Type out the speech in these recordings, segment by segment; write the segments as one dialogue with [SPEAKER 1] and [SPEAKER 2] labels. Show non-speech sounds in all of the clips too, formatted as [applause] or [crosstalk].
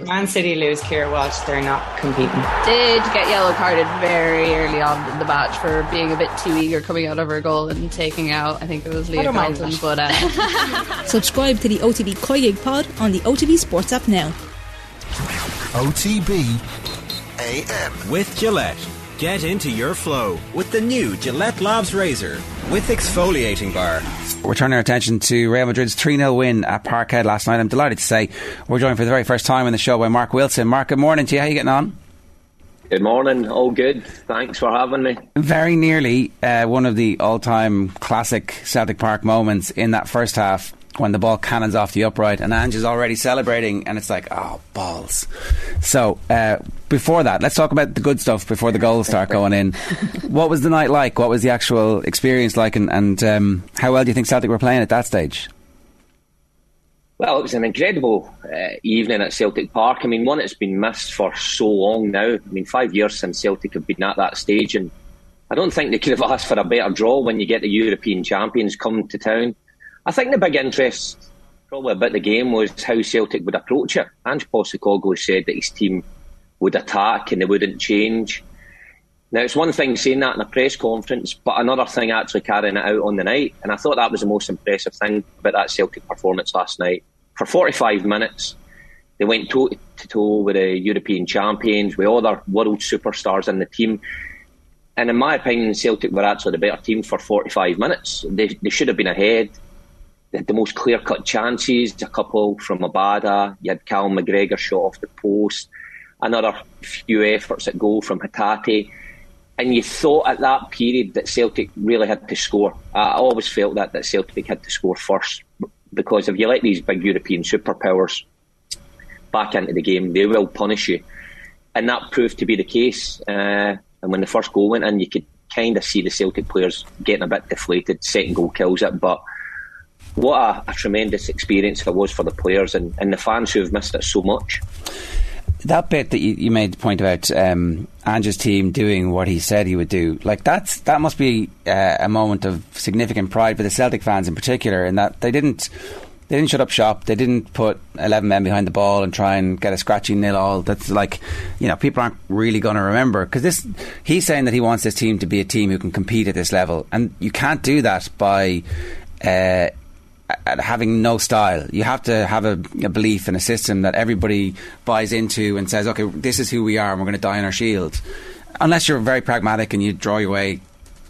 [SPEAKER 1] Man City lose Keira Walsh, they're not competing.
[SPEAKER 2] Did get yellow carded very early on in the match for being a bit too eager coming out of her goal and taking out, I think it was Leah Galton. But uh, [laughs]
[SPEAKER 3] Subscribe to the OTB Koyig pod on the OTB Sports app now.
[SPEAKER 4] OTB AM.
[SPEAKER 5] With Gillette. Get into your flow with the new Gillette Labs Razor with exfoliating bar.
[SPEAKER 6] We're turning our attention to Real Madrid's 3 0 win at Parkhead last night. I'm delighted to say we're joined for the very first time in the show by Mark Wilson. Mark, good morning to you. How are you getting on?
[SPEAKER 7] Good morning. All good. Thanks for having me.
[SPEAKER 6] Very nearly uh, one of the all time classic Celtic Park moments in that first half when the ball cannons off the upright and Ange is already celebrating and it's like, oh, balls. So, uh, before that, let's talk about the good stuff before the goals start going in. [laughs] what was the night like? What was the actual experience like? And, and um, how well do you think Celtic were playing at that stage?
[SPEAKER 7] Well, it was an incredible uh, evening at Celtic Park. I mean, one that's been missed for so long now. I mean, five years since Celtic have been at that stage, and I don't think they could have [laughs] asked for a better draw when you get the European champions come to town. I think the big interest, probably about the game, was how Celtic would approach it. Ange Postecoglou said that his team would attack and they wouldn't change. Now, it's one thing saying that in a press conference, but another thing actually carrying it out on the night. And I thought that was the most impressive thing about that Celtic performance last night. For 45 minutes, they went toe to toe with the European champions, with other world superstars in the team. And in my opinion, Celtic were actually the better team for 45 minutes. They, they should have been ahead. They had the most clear cut chances, a couple from Abada. You had Cal McGregor shot off the post, another few efforts at goal from Hatate. And you thought at that period that Celtic really had to score. I always felt that, that Celtic had to score first because if you let these big European superpowers back into the game, they will punish you. And that proved to be the case. Uh, and when the first goal went in, you could kind of see the Celtic players getting a bit deflated. Second goal kills it, but what a, a, tremendous experience it was for the players and, and the fans who have missed it so much.
[SPEAKER 6] That bit that you, you made the point about um, team doing what he said he would do, like that's that must be uh, a moment of significant pride for the Celtic fans in particular, in that they didn't they didn't shut up shop. They didn't put 11 men behind the ball and try and get a scratchy nil all. That's like, you know, people aren't really going to remember because this. He's saying that he wants this team to be a team who can compete at this level, and you can't do that by. Uh, having no style. You have to have a, a, belief in a system that everybody buys into and says, okay, this is who we are and we're going to die on our shield. Unless you're very pragmatic and you draw your way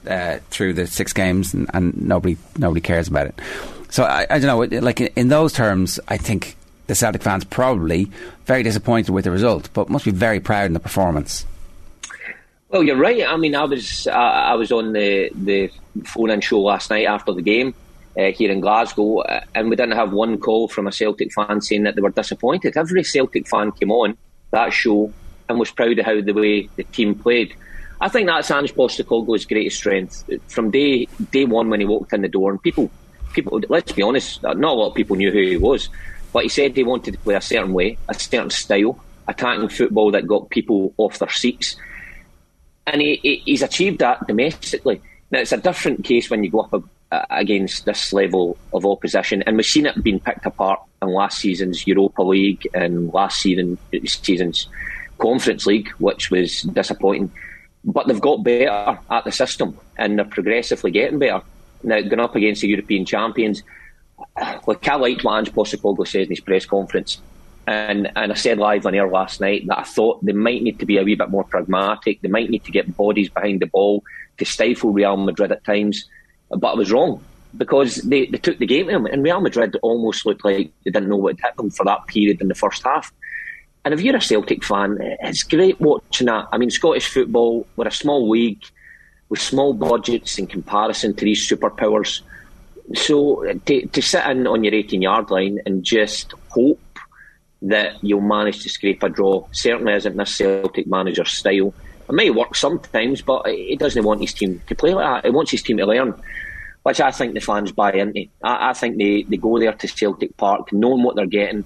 [SPEAKER 6] uh, through the six games and, and, nobody nobody cares about it. So I, I don't know. Like in, those terms, I think the Celtic fans probably very disappointed with the result, but must be very proud in the performance.
[SPEAKER 7] Well, you're right. I mean, I was uh, I was on the the phone in show last night after the game, uh, here in Glasgow, uh, and we didn't have one call from a Celtic fan saying that they were disappointed. Every Celtic fan came on that show and was proud of how the way the team played. I think that's Ange Postecoglou's greatest strength from day day one when he walked in the door. And people, people, let's be honest, not a lot of people knew who he was, but he said he wanted to play a certain way, a certain style, attacking football that got people off their seats, and he, he, he's achieved that domestically. Now it's a different case when you go up against this level of opposition. And we've seen it being picked apart in last season's Europa League and last season, season's Conference League, which was disappointing. But they've got better at the system and they're progressively getting better. Now, going up against the European champions, like I liked what Ange Postecoglou said in his press conference. And, and I said live on air last night that I thought they might need to be a wee bit more pragmatic. They might need to get bodies behind the ball to stifle Real Madrid at times but I was wrong because they, they took the game to them, and Real Madrid almost looked like they didn't know what hit them for that period in the first half. And if you're a Celtic fan, it's great watching that. I mean, Scottish football, we're a small league with small budgets in comparison to these superpowers. So to, to sit in on your 18 yard line and just hope that you'll manage to scrape a draw certainly isn't this Celtic manager's style. It may work sometimes, but he doesn't want his team to play like that. He wants his team to learn, which I think the fans buy into. I, I think they, they go there to Celtic Park knowing what they're getting.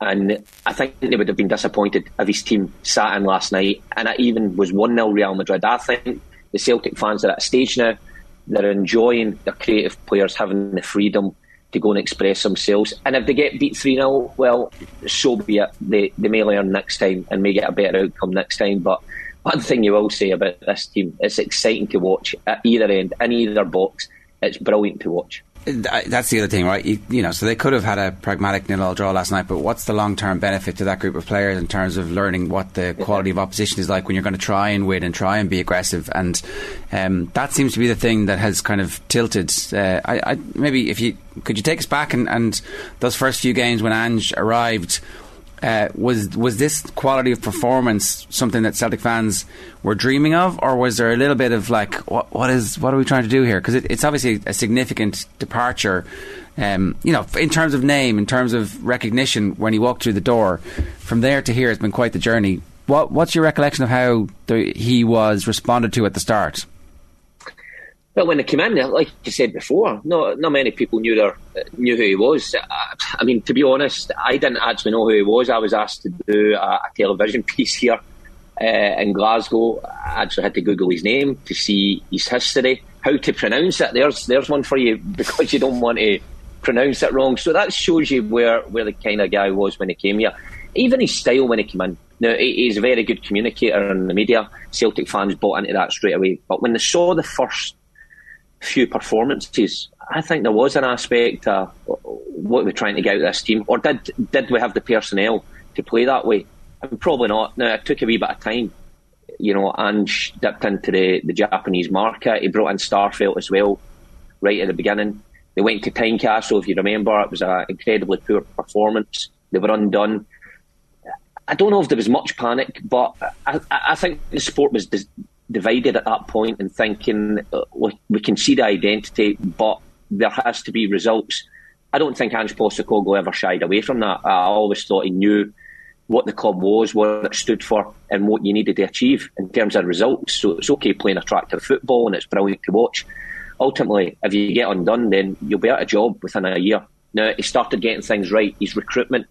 [SPEAKER 7] And I think they would have been disappointed if his team sat in last night and it even was 1 0 Real Madrid. I think the Celtic fans are at a stage now, they're enjoying their creative players having the freedom to go and express themselves. And if they get beat 3 0, well, so be it. They, they may learn next time and may get a better outcome next time. But one thing you will say about this team, it's exciting to watch at either end, in either box. It's brilliant to watch.
[SPEAKER 6] That's the other thing, right? You, you, know, so they could have had a pragmatic nil-all draw last night, but what's the long-term benefit to that group of players in terms of learning what the quality of opposition is like when you're going to try and win and try and be aggressive? And um, that seems to be the thing that has kind of tilted. Uh, I, I, maybe if you could you take us back and, and those first few games when Ange arrived uh, was was this quality of performance something that Celtic fans were dreaming of, or was there a little bit of like, what, what is what are we trying to do here? Because it, it's obviously a significant departure, um, you know, in terms of name, in terms of recognition. When he walked through the door, from there to here has been quite the journey. What what's your recollection of how the, he was responded to at the start?
[SPEAKER 7] Well, when he came in, like you said before, not not many people knew there, knew who he was. I mean, to be honest, I didn't actually know who he was. I was asked to do a, a television [laughs] piece here uh, in Glasgow. I actually had to Google his name to see his history, how to pronounce it. There's there's one for you [laughs] because you don't want to pronounce it wrong. So that shows you where where the kind of guy was when he came here. Even his style when he came in. Now, he's a very good communicator in the media. Celtic fans bought into that straight away. But when they saw the first few performances, I think there was an aspect of what we're trying to get out of this team, or did did we have the personnel to play that way? Probably not. Now it took a wee bit of time, you know. And dipped into the, the Japanese market. He brought in Starfelt as well, right at the beginning. They went to Tynecastle, if you remember. It was an incredibly poor performance. They were undone. I don't know if there was much panic, but I, I think the sport was divided at that point and thinking uh, we can see the identity, but there has to be results. I don't think Ange Postecoglou ever shied away from that. I always thought he knew what the club was, what it stood for, and what you needed to achieve in terms of results. So it's okay playing attractive football and it's brilliant to watch. Ultimately, if you get undone, then you'll be out of job within a year. Now, he started getting things right. His recruitment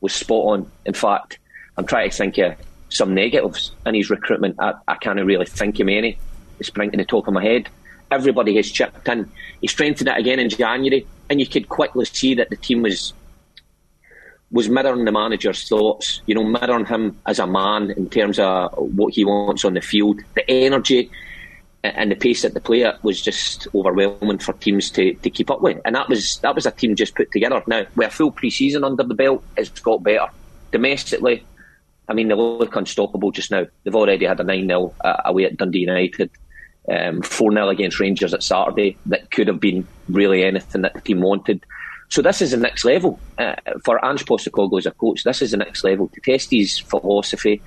[SPEAKER 7] was spot on. In fact, I'm trying to think of some negatives in his recruitment. I, I can't really think of any. It's spring the top of my head. Everybody has chipped in. He strengthened it again in January, and you could quickly see that the team was was mirroring the manager's thoughts. You know, mirroring him as a man in terms of what he wants on the field. The energy and the pace that the player was just overwhelming for teams to, to keep up with. And that was that was a team just put together. Now, with a full pre season under the belt, it's got better. Domestically, I mean, they look unstoppable just now. They've already had a 9 0 uh, away at Dundee United, um, 4 um, 0 against Rangers at Saturday. That could have been really anything that the team wanted. So this is the next level uh, for Ange Postecoglou as a coach. This is the next level to test his philosophy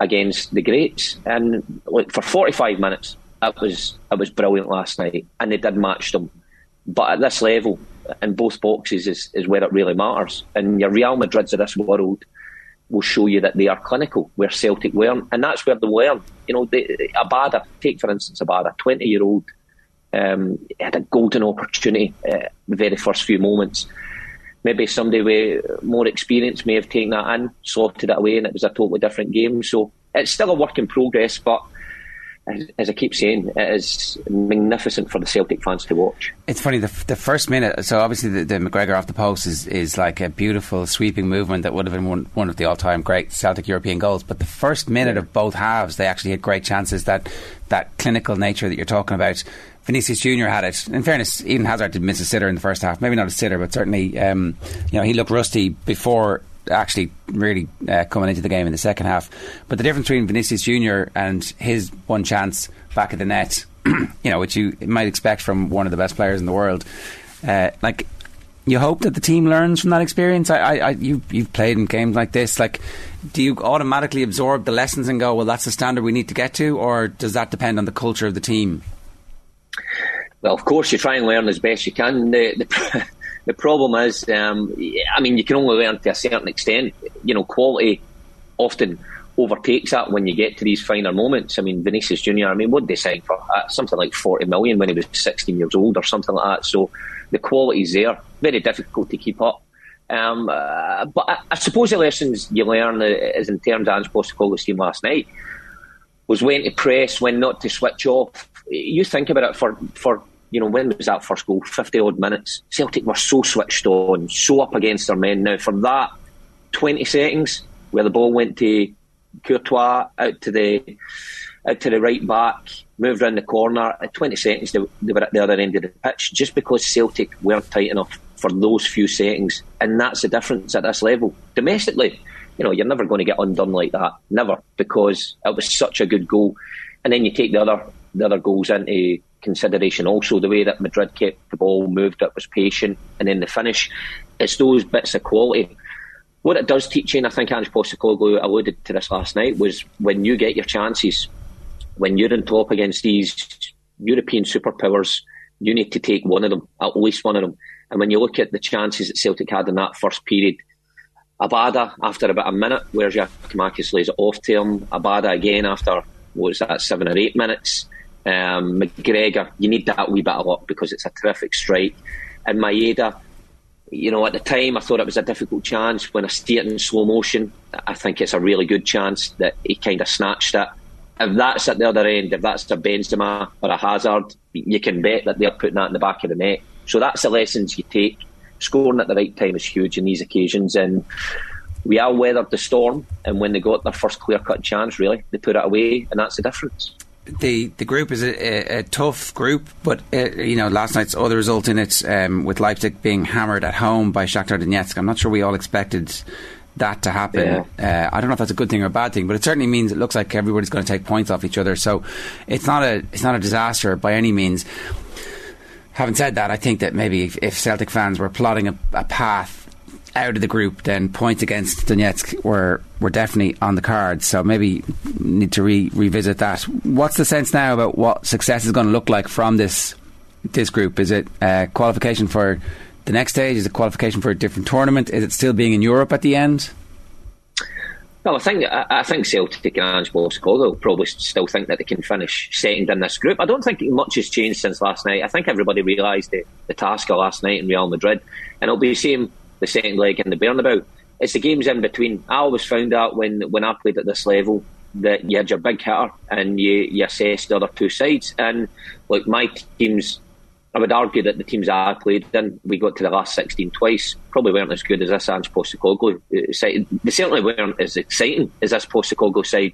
[SPEAKER 7] against the greats. And like, for 45 minutes, it was it was brilliant last night, and they did match them. But at this level, in both boxes, is, is where it really matters. And your Real Madrids of this world will show you that they are clinical, where Celtic weren't. And that's where they learn. You know, they, Abada, take for instance Abada, 20 year old, um, had a golden opportunity uh, the very first few moments. Maybe somebody with more experience may have taken that in, sorted it away, and it was a totally different game. So it's still a work in progress, but as I keep saying, it is magnificent for the Celtic fans to watch.
[SPEAKER 6] It's funny the, the first minute. So obviously the, the, McGregor off the post is, is like a beautiful sweeping movement that would have been one, one of the all time great Celtic European goals. But the first minute of both halves, they actually had great chances. That that clinical nature that you're talking about. Vinicius Junior had it. In fairness, Eden Hazard did miss a sitter in the first half. Maybe not a sitter, but certainly um, you know he looked rusty before actually really uh, coming into the game in the second half. But the difference between Vinicius Junior and his one chance back at the net, [clears throat] you know, which you might expect from one of the best players in the world, uh, like. You hope that the team learns from that experience. I, I, I, you, you've played in games like this. Like, do you automatically absorb the lessons and go, "Well, that's the standard we need to get to," or does that depend on the culture of the team?
[SPEAKER 7] Well, of course, you try and learn as best you can. The, the, [laughs] the problem is, um, I mean, you can only learn to a certain extent. You know, quality often overtakes that when you get to these finer moments. I mean, Vinicius Junior. I mean, what did they sign for? Uh, something like forty million when he was sixteen years old, or something like that. So the quality's there. Very difficult to keep up. Um, uh, but I, I, suppose the lessons you learn is in terms of Ange Postecoglou's team last night was when to press, when not to switch off. You think about it for for you know, when was that first goal? 50 odd minutes. Celtic were so switched on, so up against their men. Now, for that 20 seconds where the ball went to Courtois out to the out to the right back, moved around the corner. At 20 seconds, they, they were at the other end of the pitch just because Celtic weren't tight enough for those few seconds. And that's the difference at this level. Domestically, you know, you're never going to get undone like that. Never. Because it was such a good goal. And then you take the other the other goals into consideration. Also the way that Madrid kept the ball moved it was patient. And then the finish it's those bits of quality. What it does teach you and I think Ange Postecoglou alluded to this last night was when you get your chances when you're in top against these European superpowers you need to take one of them at least one of them. And when you look at the chances that Celtic had in that first period Abada after about a minute where's your Kamakis lays it off to him. Abada again after what was that seven or eight minutes um, McGregor, you need that wee bit of luck because it's a terrific strike. And Maeda, you know, at the time I thought it was a difficult chance. When I see it in slow motion, I think it's a really good chance that he kind of snatched it. If that's at the other end, if that's a Benzema or a Hazard, you can bet that they're putting that in the back of the net. So that's the lessons you take. Scoring at the right time is huge in these occasions, and we all weathered the storm. And when they got their first clear cut chance, really, they put it away, and that's the difference
[SPEAKER 6] the the group is a, a, a tough group, but uh, you know last night's other result in it um, with Leipzig being hammered at home by Shakhtar Donetsk. I'm not sure we all expected that to happen. Yeah. Uh, I don't know if that's a good thing or a bad thing, but it certainly means it looks like everybody's going to take points off each other. So it's not a it's not a disaster by any means. Having said that, I think that maybe if, if Celtic fans were plotting a, a path out of the group, then points against Donetsk were were definitely on the cards. So maybe need to re- revisit that. What's the sense now about what success is going to look like from this this group? Is it uh, qualification for the next stage? Is it qualification for a different tournament? Is it still being in Europe at the end?
[SPEAKER 7] Well, I think I, think Celtic and Ange Postecoglou probably still think that they can finish second in this group. I don't think much has changed since last night. I think everybody realised the, the task of last night in Real Madrid, and it'll be the same the second leg in the Bernabeu. It's the games in between. I always found out when, when I played at this level that you had your big hitter and you, you assessed the other two sides. And like my teams, I would argue that the teams I played in, we got to the last 16 twice, probably weren't as good as this Ange Postecoglou side. They certainly weren't as exciting as this Postecoglou side.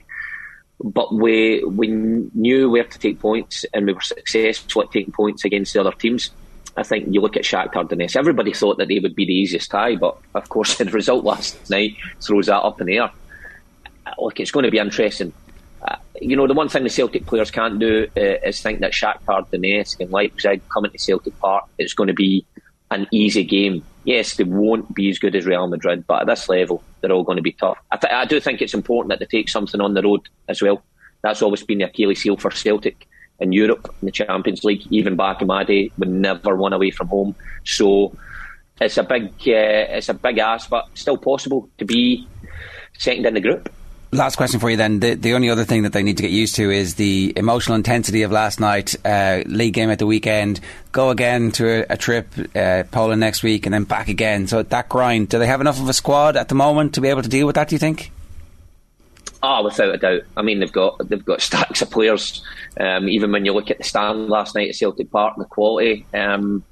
[SPEAKER 7] But we we knew where to take points and we were successful at taking points against the other teams. I think you look at Shakhtar Donetsk. Everybody thought that they would be the easiest tie, but of course [laughs] the result last night throws that up in the air. Look, it's going to be interesting. Uh, you know, the one thing the Celtic players can't do uh, is think that Shakhtar Donetsk and Leipzig coming to Celtic Park, it's going to be an easy game. Yes, they won't be as good as Real Madrid, but at this level, they're all going to be tough. I, th- I do think it's important that they take something on the road as well. That's always been the Achilles heel for Celtic in Europe in the Champions League. Even back in my day, we never won away from home. So it's a big uh, it's a big ask, but still possible to be second in the group.
[SPEAKER 6] Last question for you then. The, the only other thing that they need to get used to is the emotional intensity of last night, uh, league game at the weekend, go again to a, a trip, uh, Poland next week, and then back again. So that grind, do they have enough of a squad at the moment to be able to deal with that, do you think?
[SPEAKER 7] Oh, without a doubt. I mean, they've got they've got [laughs] stacks of players. Um, even when you look at the stand last night at Celtic Park, the quality. Um,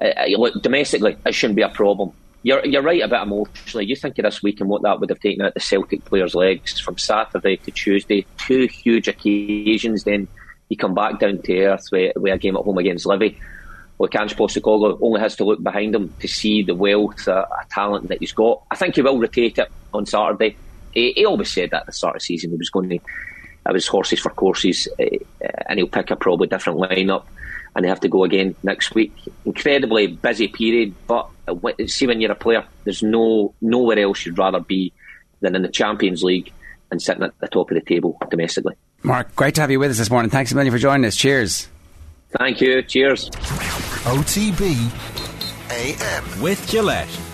[SPEAKER 7] uh, look domestically, it shouldn't be a problem. You're you're right about emotionally. You think of this week and what that would have taken out the Celtic players' legs from Saturday to Tuesday, two huge occasions. Then you come back down to earth with, with a game at home against Livi. Look, Ange Postecoglou only has to look behind him to see the wealth of talent that he's got. I think he will rotate it on Saturday he, he, always said that at the start of the season he was going to have his horses for courses, uh, and he'll pick a probably different lineup, and they have to go again next week. Incredibly busy period, but see when you're a player, there's no nowhere else you'd rather be than in the Champions League and sitting at the top of the table domestically.
[SPEAKER 6] Mark, great to have you with us this morning. Thanks a million for joining us. Cheers.
[SPEAKER 7] Thank you. Cheers.
[SPEAKER 4] OTB AM
[SPEAKER 5] with Gillette.